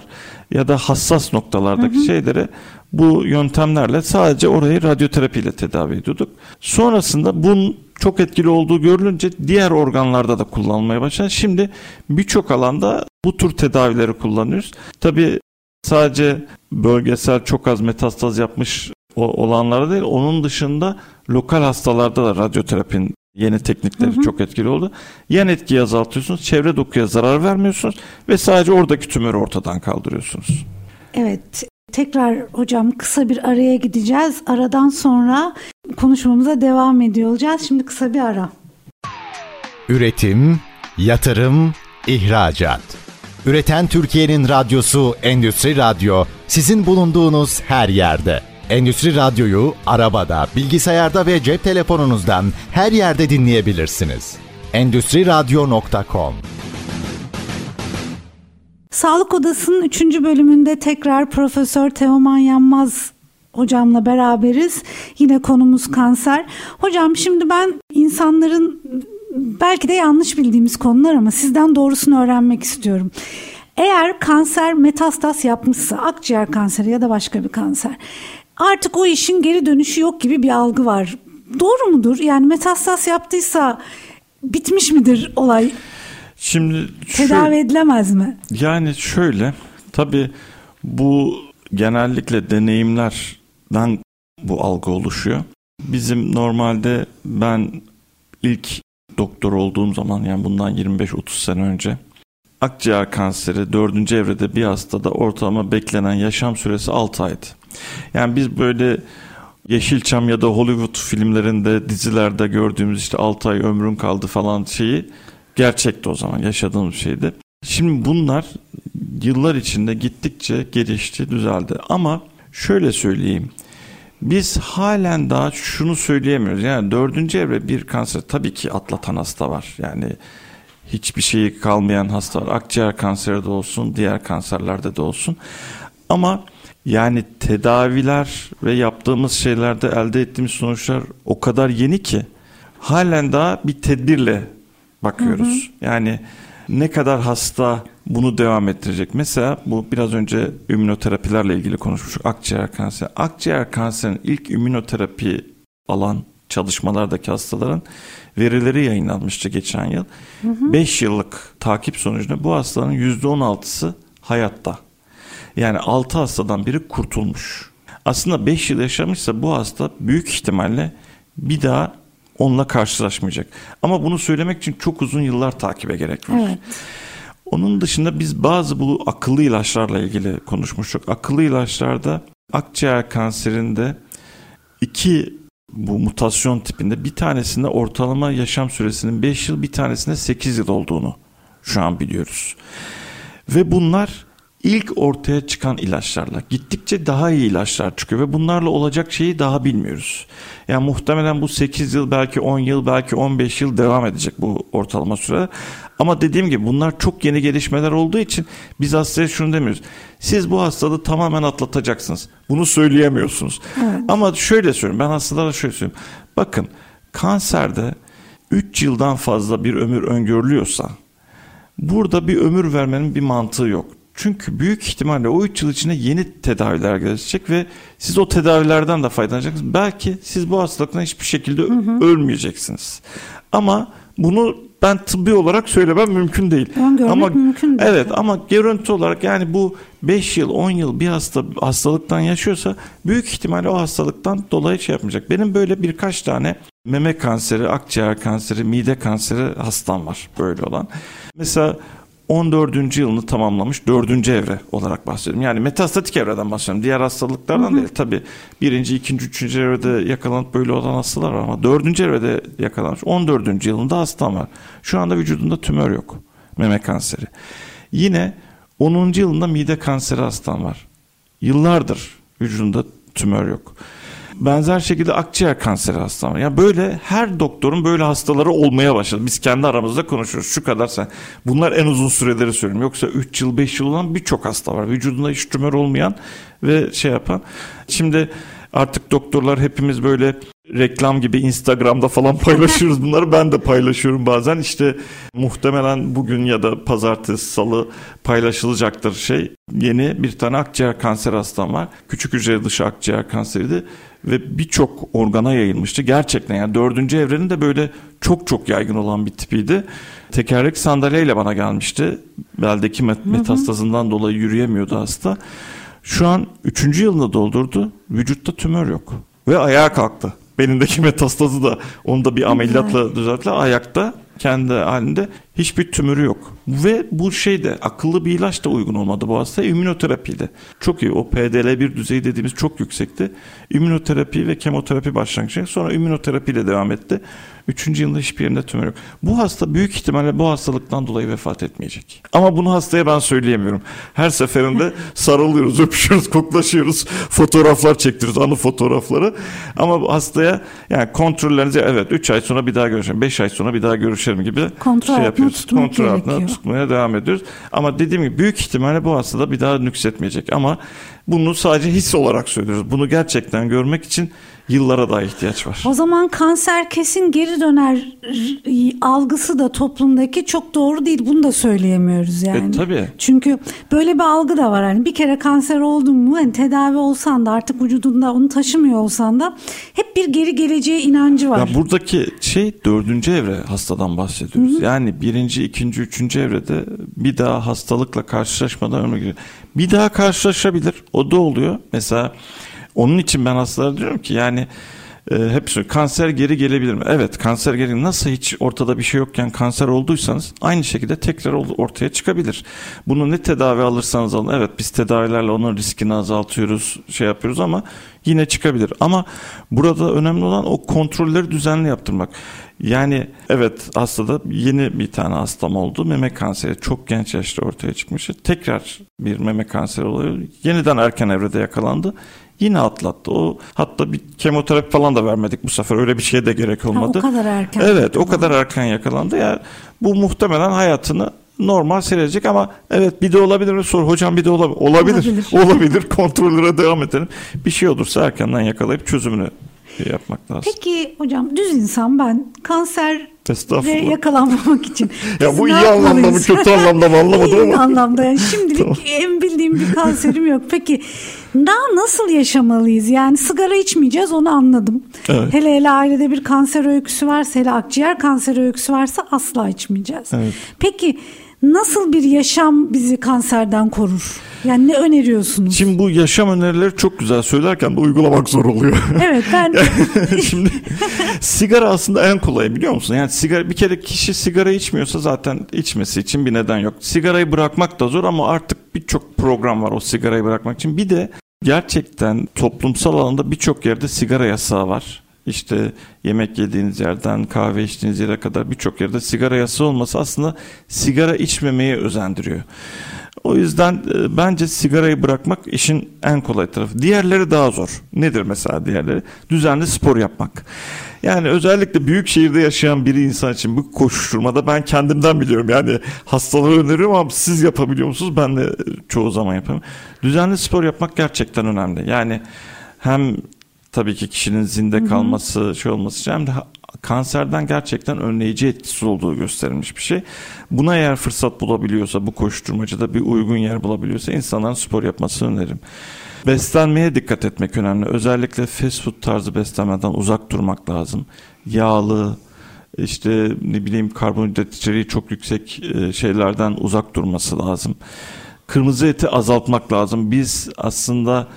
ya da hassas noktalardaki hı hı. şeyleri bu yöntemlerle sadece orayı radyoterapiyle tedavi ediyorduk. Sonrasında bunun çok etkili olduğu görülünce diğer organlarda da kullanılmaya başlandı. Şimdi birçok alanda bu tür tedavileri kullanıyoruz. Tabii sadece bölgesel çok az metastaz yapmış olanlara değil, onun dışında lokal hastalarda da radyoterapinin yeni teknikleri hı hı. çok etkili oldu. Yan etkiyi azaltıyorsunuz, çevre dokuya zarar vermiyorsunuz ve sadece oradaki tümörü ortadan kaldırıyorsunuz. Evet, tekrar hocam kısa bir araya gideceğiz. Aradan sonra konuşmamıza devam ediyor olacağız. Şimdi kısa bir ara. Üretim, yatırım, ihracat. Üreten Türkiye'nin radyosu Endüstri Radyo sizin bulunduğunuz her yerde. Endüstri Radyo'yu arabada, bilgisayarda ve cep telefonunuzdan her yerde dinleyebilirsiniz. Endüstri Radyo.com Sağlık Odası'nın 3. bölümünde tekrar Profesör Teoman Yanmaz hocamla beraberiz. Yine konumuz kanser. Hocam şimdi ben insanların belki de yanlış bildiğimiz konular ama sizden doğrusunu öğrenmek istiyorum. Eğer kanser metastas yapmışsa, akciğer kanseri ya da başka bir kanser, artık o işin geri dönüşü yok gibi bir algı var. Doğru mudur? Yani metastas yaptıysa bitmiş midir olay? Şimdi tedavi şu, edilemez mi? Yani şöyle tabi bu genellikle deneyimlerden bu algı oluşuyor. Bizim normalde ben ilk doktor olduğum zaman yani bundan 25-30 sene önce akciğer kanseri dördüncü evrede bir hastada ortalama beklenen yaşam süresi 6 aydı. Yani biz böyle Yeşilçam ya da Hollywood filmlerinde, dizilerde gördüğümüz işte 6 ay ömrün kaldı falan şeyi gerçekti o zaman yaşadığımız şeydi. Şimdi bunlar yıllar içinde gittikçe gelişti, düzeldi. Ama şöyle söyleyeyim. Biz halen daha şunu söyleyemiyoruz. Yani dördüncü evre bir kanser tabii ki atlatan hasta var. Yani hiçbir şeyi kalmayan hasta var. Akciğer kanseri de olsun, diğer kanserlerde de olsun. Ama yani tedaviler ve yaptığımız şeylerde elde ettiğimiz sonuçlar o kadar yeni ki halen daha bir tedbirle bakıyoruz. Hı hı. Yani ne kadar hasta bunu devam ettirecek. Mesela bu biraz önce ümünoterapilerle ilgili konuşmuştuk. Akciğer kanseri. Akciğer kanserinin ilk ümünoterapi alan çalışmalardaki hastaların verileri yayınlanmıştı geçen yıl. 5 yıllık takip sonucunda bu hastaların %16'sı hayatta. Yani 6 hastadan biri kurtulmuş. Aslında 5 yıl yaşamışsa bu hasta büyük ihtimalle bir daha onunla karşılaşmayacak. Ama bunu söylemek için çok uzun yıllar takibe gerek var. Evet. Onun dışında biz bazı bu akıllı ilaçlarla ilgili konuşmuştuk. Akıllı ilaçlarda akciğer kanserinde iki bu mutasyon tipinde bir tanesinde ortalama yaşam süresinin 5 yıl bir tanesinde 8 yıl olduğunu şu an biliyoruz. Ve bunlar ilk ortaya çıkan ilaçlarla gittikçe daha iyi ilaçlar çıkıyor ve bunlarla olacak şeyi daha bilmiyoruz. Yani muhtemelen bu 8 yıl belki 10 yıl belki 15 yıl devam edecek bu ortalama süre. Ama dediğim gibi bunlar çok yeni gelişmeler olduğu için biz hastaya şunu demiyoruz. Siz bu hastalığı tamamen atlatacaksınız. Bunu söyleyemiyorsunuz. Evet. Ama şöyle söyleyeyim ben hastalara şöyle söyleyeyim. Bakın kanserde 3 yıldan fazla bir ömür öngörülüyorsa burada bir ömür vermenin bir mantığı yok. Çünkü büyük ihtimalle o 3 yıl içinde yeni tedaviler gelecek ve siz o tedavilerden de faydalanacaksınız. Belki siz bu hastalıktan hiçbir şekilde hı hı. ölmeyeceksiniz. Ama bunu ben tıbbi olarak söylemem mümkün değil. ama mümkün değil. Evet ama görüntü olarak yani bu 5 yıl 10 yıl bir hasta hastalıktan yaşıyorsa büyük ihtimalle o hastalıktan dolayı şey yapmayacak. Benim böyle birkaç tane meme kanseri, akciğer kanseri, mide kanseri hastam var böyle olan. Mesela 14. yılını tamamlamış 4. evre olarak bahsediyorum. Yani metastatik evreden bahsediyorum. Diğer hastalıklardan hı hı. değil. Tabii birinci, ikinci, üçüncü evrede yakalanıp böyle olan hastalar var ama dördüncü evrede yakalanmış. 14. yılında hastam var. Şu anda vücudunda tümör yok. Meme kanseri. Yine 10. yılında mide kanseri hastam var. Yıllardır vücudunda tümör yok. Benzer şekilde akciğer kanseri hastam. Ya böyle her doktorun böyle hastaları olmaya başladı. Biz kendi aramızda konuşuyoruz. Şu kadar sen. Bunlar en uzun süreleri söylüyorum. Yoksa 3 yıl 5 yıl olan birçok hasta var. Vücudunda hiç tümör olmayan ve şey yapan. Şimdi artık doktorlar hepimiz böyle reklam gibi Instagram'da falan paylaşıyoruz bunları. Ben de paylaşıyorum bazen. İşte muhtemelen bugün ya da pazartesi, salı paylaşılacaktır şey. Yeni bir tane akciğer kanser hastam var. Küçük hücre dışı akciğer kanseriydi ve birçok organa yayılmıştı. Gerçekten yani dördüncü evrenin de böyle çok çok yaygın olan bir tipiydi. Tekerlek sandalyeyle bana gelmişti. Beldeki met- metastazından dolayı yürüyemiyordu hasta. Şu an üçüncü yılını doldurdu. Vücutta tümör yok. Ve ayağa kalktı. Belindeki metastazı da onu da bir ameliyatla düzeltti. Ayakta kendi halinde hiçbir tümörü yok. Ve bu şey de akıllı bir ilaç da uygun olmadı bu hastaya. Ümünoterapiydi. Çok iyi. O PDL1 düzeyi dediğimiz çok yüksekti. Ümünoterapi ve kemoterapi başlangıcı. Sonra ümünoterapiyle devam etti. Üçüncü yılında hiçbir yerinde tümör yok. Bu hasta büyük ihtimalle bu hastalıktan dolayı vefat etmeyecek. Ama bunu hastaya ben söyleyemiyorum. Her seferinde sarılıyoruz, öpüşüyoruz, koklaşıyoruz, fotoğraflar çektiriyoruz, anı fotoğrafları. Ama hastaya yani kontrollerinizi evet 3 ay sonra bir daha görüşelim, 5 ay sonra bir daha görüşelim gibi Kontrol şey yapıyoruz. Kontrol altına tutmaya devam ediyoruz. Ama dediğim gibi büyük ihtimalle bu hastada bir daha nüksetmeyecek. Ama bunu sadece his olarak söylüyoruz. Bunu gerçekten görmek için yıllara daha ihtiyaç var. O zaman kanser kesin geri döner algısı da toplumdaki çok doğru değil. Bunu da söyleyemiyoruz e, yani. E, tabii. Çünkü böyle bir algı da var. Hani bir kere kanser oldun mu hani tedavi olsan da artık vücudunda onu taşımıyor olsan da hep bir geri geleceğe inancı var. Ya buradaki şey dördüncü evre hastadan bahsediyoruz. Hı hı. Yani birinci, ikinci, üçüncü evrede bir daha hastalıkla karşılaşmadan ömür. Bir daha karşılaşabilir. O da oluyor. Mesela onun için ben hastalara diyorum ki yani e, hep söylüyor. Kanser geri gelebilir mi? Evet kanser geri nasıl hiç ortada bir şey yokken kanser olduysanız aynı şekilde tekrar ortaya çıkabilir. Bunu ne tedavi alırsanız alın. Evet biz tedavilerle onun riskini azaltıyoruz şey yapıyoruz ama yine çıkabilir. Ama burada önemli olan o kontrolleri düzenli yaptırmak. Yani evet hastada yeni bir tane hastam oldu. Meme kanseri çok genç yaşta ortaya çıkmış. Tekrar bir meme kanseri oluyor. Yeniden erken evrede yakalandı. Yine atlattı. O hatta bir kemoterapi falan da vermedik bu sefer. Öyle bir şeye de gerek olmadı. Ha, o kadar erken. Evet, o kadar erken yakalandı. Yani bu muhtemelen hayatını normal seyredecek ama evet bir de olabilir mi sor hocam bir de olabilir olabilir olabilir, olabilir. kontrollere devam edelim bir şey olursa erkenden yakalayıp çözümünü yapmak lazım. Peki hocam düz insan ben kanser yakalanmamak için. ya bu iyi anlamda mı kötü anlamda mı anlamadım ama. İyi anlamda yani şimdilik tamam. en bildiğim bir kanserim yok. Peki daha nasıl yaşamalıyız? Yani sigara içmeyeceğiz onu anladım. Evet. Hele hele ailede bir kanser öyküsü varsa hele akciğer kanseri öyküsü varsa asla içmeyeceğiz. Evet. Peki nasıl bir yaşam bizi kanserden korur? Yani ne öneriyorsunuz? Şimdi bu yaşam önerileri çok güzel söylerken de uygulamak zor oluyor. Evet ben Şimdi sigara aslında en kolay biliyor musun? Yani sigara bir kere kişi sigara içmiyorsa zaten içmesi için bir neden yok. Sigarayı bırakmak da zor ama artık birçok program var o sigarayı bırakmak için. Bir de gerçekten toplumsal alanda birçok yerde sigara yasağı var. İşte yemek yediğiniz yerden kahve içtiğiniz yere kadar birçok yerde sigara yasağı olması aslında sigara içmemeye özendiriyor. O yüzden e, bence sigarayı bırakmak işin en kolay tarafı. Diğerleri daha zor. Nedir mesela diğerleri? Düzenli spor yapmak. Yani özellikle büyük şehirde yaşayan biri insan için bu koşuşturmada ben kendimden biliyorum. Yani hastaları öneriyorum ama siz yapabiliyor musunuz? Ben de çoğu zaman yapamıyorum. Düzenli spor yapmak gerçekten önemli. Yani hem tabii ki kişinin zinde kalması, hı hı. şey olması için hem de kanserden gerçekten önleyici etkisi olduğu gösterilmiş bir şey. Buna eğer fırsat bulabiliyorsa bu koşturmacıda bir uygun yer bulabiliyorsa insanların spor yapmasını öneririm. Beslenmeye dikkat etmek önemli. Özellikle fast food tarzı beslenmeden uzak durmak lazım. Yağlı, işte ne bileyim karbonhidrat içeriği çok yüksek e, şeylerden uzak durması lazım. Kırmızı eti azaltmak lazım. Biz aslında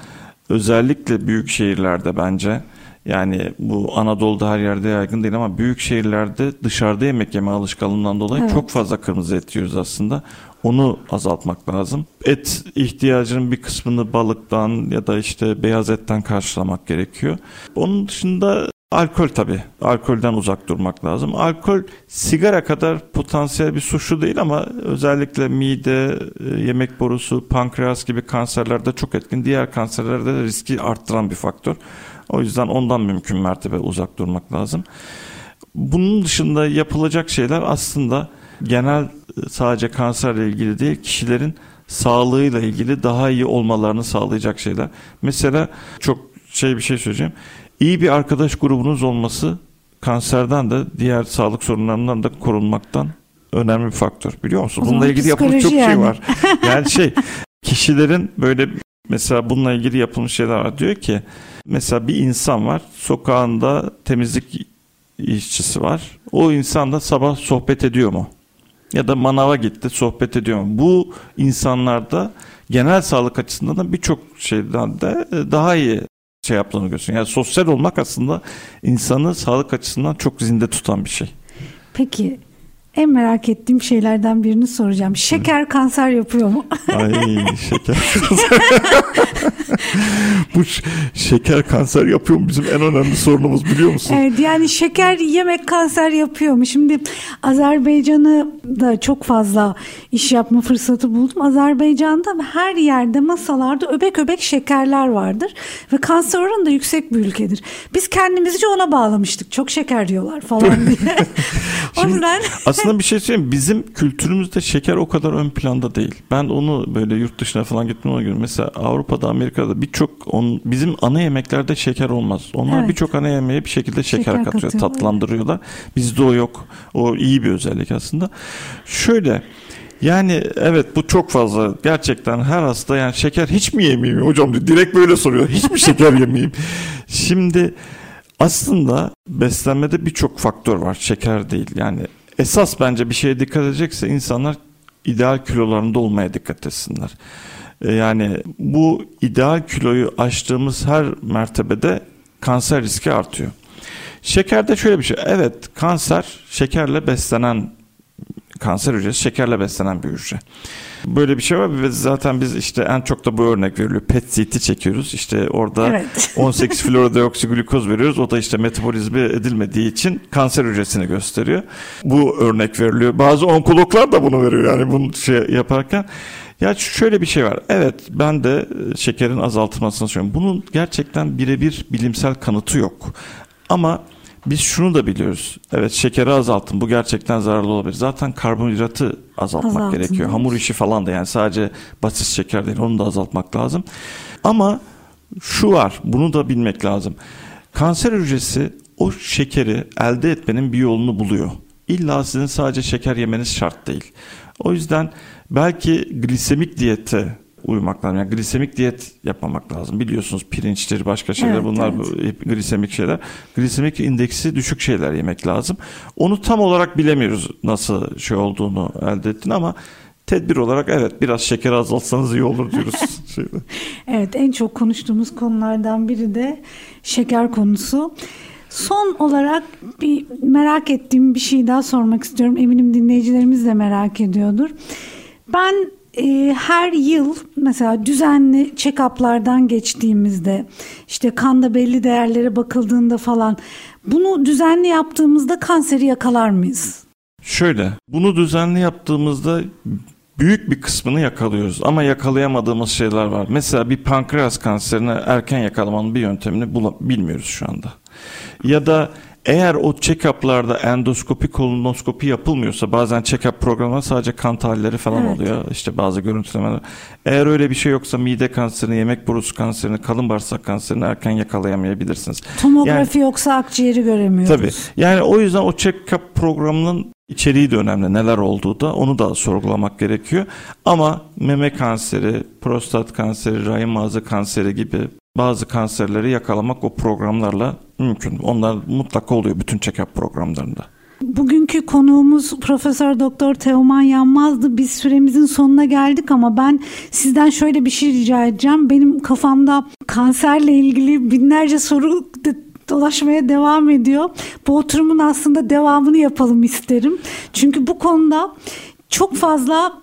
özellikle büyük şehirlerde bence yani bu Anadolu'da her yerde yaygın değil ama büyük şehirlerde dışarıda yemek yeme alışkanlığından dolayı evet. çok fazla kırmızı et yiyoruz aslında. Onu azaltmak lazım. Et ihtiyacının bir kısmını balıktan ya da işte beyaz etten karşılamak gerekiyor. Onun dışında Alkol tabii. Alkolden uzak durmak lazım. Alkol sigara kadar potansiyel bir suçlu değil ama özellikle mide, e, yemek borusu, pankreas gibi kanserlerde çok etkin. Diğer kanserlerde de riski arttıran bir faktör. O yüzden ondan mümkün mertebe uzak durmak lazım. Bunun dışında yapılacak şeyler aslında genel e, sadece kanserle ilgili değil, kişilerin sağlığıyla ilgili daha iyi olmalarını sağlayacak şeyler. Mesela çok şey bir şey söyleyeceğim. İyi bir arkadaş grubunuz olması kanserden de diğer sağlık sorunlarından da korunmaktan önemli bir faktör biliyor musun? Bununla ilgili yapılmış çok şey yani. şey var. Yani şey kişilerin böyle mesela bununla ilgili yapılmış şeyler var. Diyor ki mesela bir insan var sokağında temizlik işçisi var. O insan da sabah sohbet ediyor mu? Ya da manava gitti sohbet ediyor mu? Bu insanlarda genel sağlık açısından da birçok şeyden de daha iyi şey yaptığını gösteriyor. Yani sosyal olmak aslında insanı sağlık açısından çok zinde tutan bir şey. Peki en merak ettiğim şeylerden birini soracağım. Şeker kanser yapıyor mu? Ay şeker kanser. Bu şeker kanser yapıyor mu bizim en önemli sorunumuz biliyor musun? Evet yani şeker yemek kanser yapıyor mu? Şimdi Azerbaycan'ı da çok fazla iş yapma fırsatı buldum. Azerbaycan'da her yerde masalarda öbek öbek şekerler vardır ve kanser oranı da yüksek bir ülkedir. Biz kendimizce ona bağlamıştık. Çok şeker diyorlar falan diye. o yüzden aslında bir şey söyleyeyim bizim kültürümüzde şeker o kadar ön planda değil. Ben onu böyle yurt dışına falan gittim ona göre. Mesela Avrupa'da, Amerika'da birçok bizim ana yemeklerde şeker olmaz. Onlar evet. birçok ana yemeğe bir şekilde şeker, şeker katıyor, katıyor, tatlandırıyorlar. Bizde o yok. O iyi bir özellik aslında. Şöyle yani evet bu çok fazla gerçekten her hasta yani şeker hiç mi yemeyeyim hocam diyor. Direkt böyle soruyor. Hiç mi şeker yemeyeyim? Şimdi aslında beslenmede birçok faktör var. Şeker değil. Yani esas bence bir şeye dikkat edecekse insanlar ideal kilolarında olmaya dikkat etsinler. E, yani bu ideal kiloyu aştığımız her mertebede kanser riski artıyor. Şekerde şöyle bir şey. Evet kanser şekerle beslenen kanser hücresi şekerle beslenen bir hücre. Böyle bir şey var ve zaten biz işte en çok da bu örnek veriliyor. PET CT çekiyoruz. İşte orada evet. 18 fluorodeoksiglikoz veriyoruz. O da işte metabolizme edilmediği için kanser hücresini gösteriyor. Bu örnek veriliyor. Bazı onkologlar da bunu veriyor yani bunu şey yaparken. Ya şöyle bir şey var. Evet ben de şekerin azaltılmasını söylüyorum. Bunun gerçekten birebir bilimsel kanıtı yok. Ama biz şunu da biliyoruz. Evet şekeri azaltın. Bu gerçekten zararlı olabilir. Zaten karbonhidratı azaltmak Azaltın, gerekiyor. Hamur işi falan da yani sadece basit şeker değil. Onu da azaltmak lazım. Ama şu var. Bunu da bilmek lazım. Kanser hücresi o şekeri elde etmenin bir yolunu buluyor. İlla sizin sadece şeker yemeniz şart değil. O yüzden belki glisemik diyete uyumak lazım. Yani glisemik diyet yapmamak lazım. Biliyorsunuz pirinçtir, başka şeyler evet, bunlar evet. glisemik şeyler. Glisemik indeksi düşük şeyler yemek lazım. Onu tam olarak bilemiyoruz nasıl şey olduğunu elde ettin ama tedbir olarak evet biraz şeker azaltsanız iyi olur diyoruz. evet en çok konuştuğumuz konulardan biri de şeker konusu. Son olarak bir merak ettiğim bir şey daha sormak istiyorum. Eminim dinleyicilerimiz de merak ediyordur. Ben e, her yıl mesela düzenli check-up'lardan geçtiğimizde işte kanda belli değerlere bakıldığında falan bunu düzenli yaptığımızda kanseri yakalar mıyız? Şöyle bunu düzenli yaptığımızda büyük bir kısmını yakalıyoruz ama yakalayamadığımız şeyler var. Mesela bir pankreas kanserini erken yakalamanın bir yöntemini bilmiyoruz şu anda. Ya da eğer o check-up'larda endoskopi, kolonoskopi yapılmıyorsa bazen check-up programında sadece kan tahlilleri falan evet. oluyor. İşte bazı görüntülemeler. Eğer öyle bir şey yoksa mide kanserini, yemek borusu kanserini, kalın bağırsak kanserini erken yakalayamayabilirsiniz. Tomografi yani, yoksa akciğeri göremiyoruz. Tabii. Yani o yüzden o check-up programının içeriği de önemli. Neler olduğu da onu da sorgulamak gerekiyor. Ama meme kanseri, prostat kanseri, rahim ağzı kanseri gibi bazı kanserleri yakalamak o programlarla mümkün. Onlar mutlaka oluyor bütün check-up programlarında. Bugünkü konuğumuz Profesör Doktor Teoman Yanmaz'dı. Biz süremizin sonuna geldik ama ben sizden şöyle bir şey rica edeceğim. Benim kafamda kanserle ilgili binlerce soru dolaşmaya devam ediyor. Bu oturumun aslında devamını yapalım isterim. Çünkü bu konuda çok fazla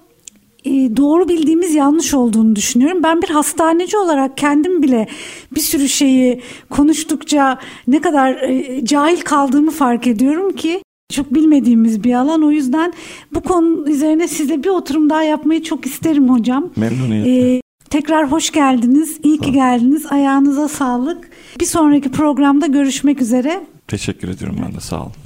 e, doğru bildiğimiz yanlış olduğunu düşünüyorum. Ben bir hastaneci olarak kendim bile bir sürü şeyi konuştukça ne kadar e, cahil kaldığımı fark ediyorum ki çok bilmediğimiz bir alan. O yüzden bu konu üzerine size bir oturum daha yapmayı çok isterim hocam. Memnuniyetle. Ee, tekrar hoş geldiniz. İyi ki geldiniz. Ayağınıza sağlık. Bir sonraki programda görüşmek üzere. Teşekkür ediyorum ben de sağ olun.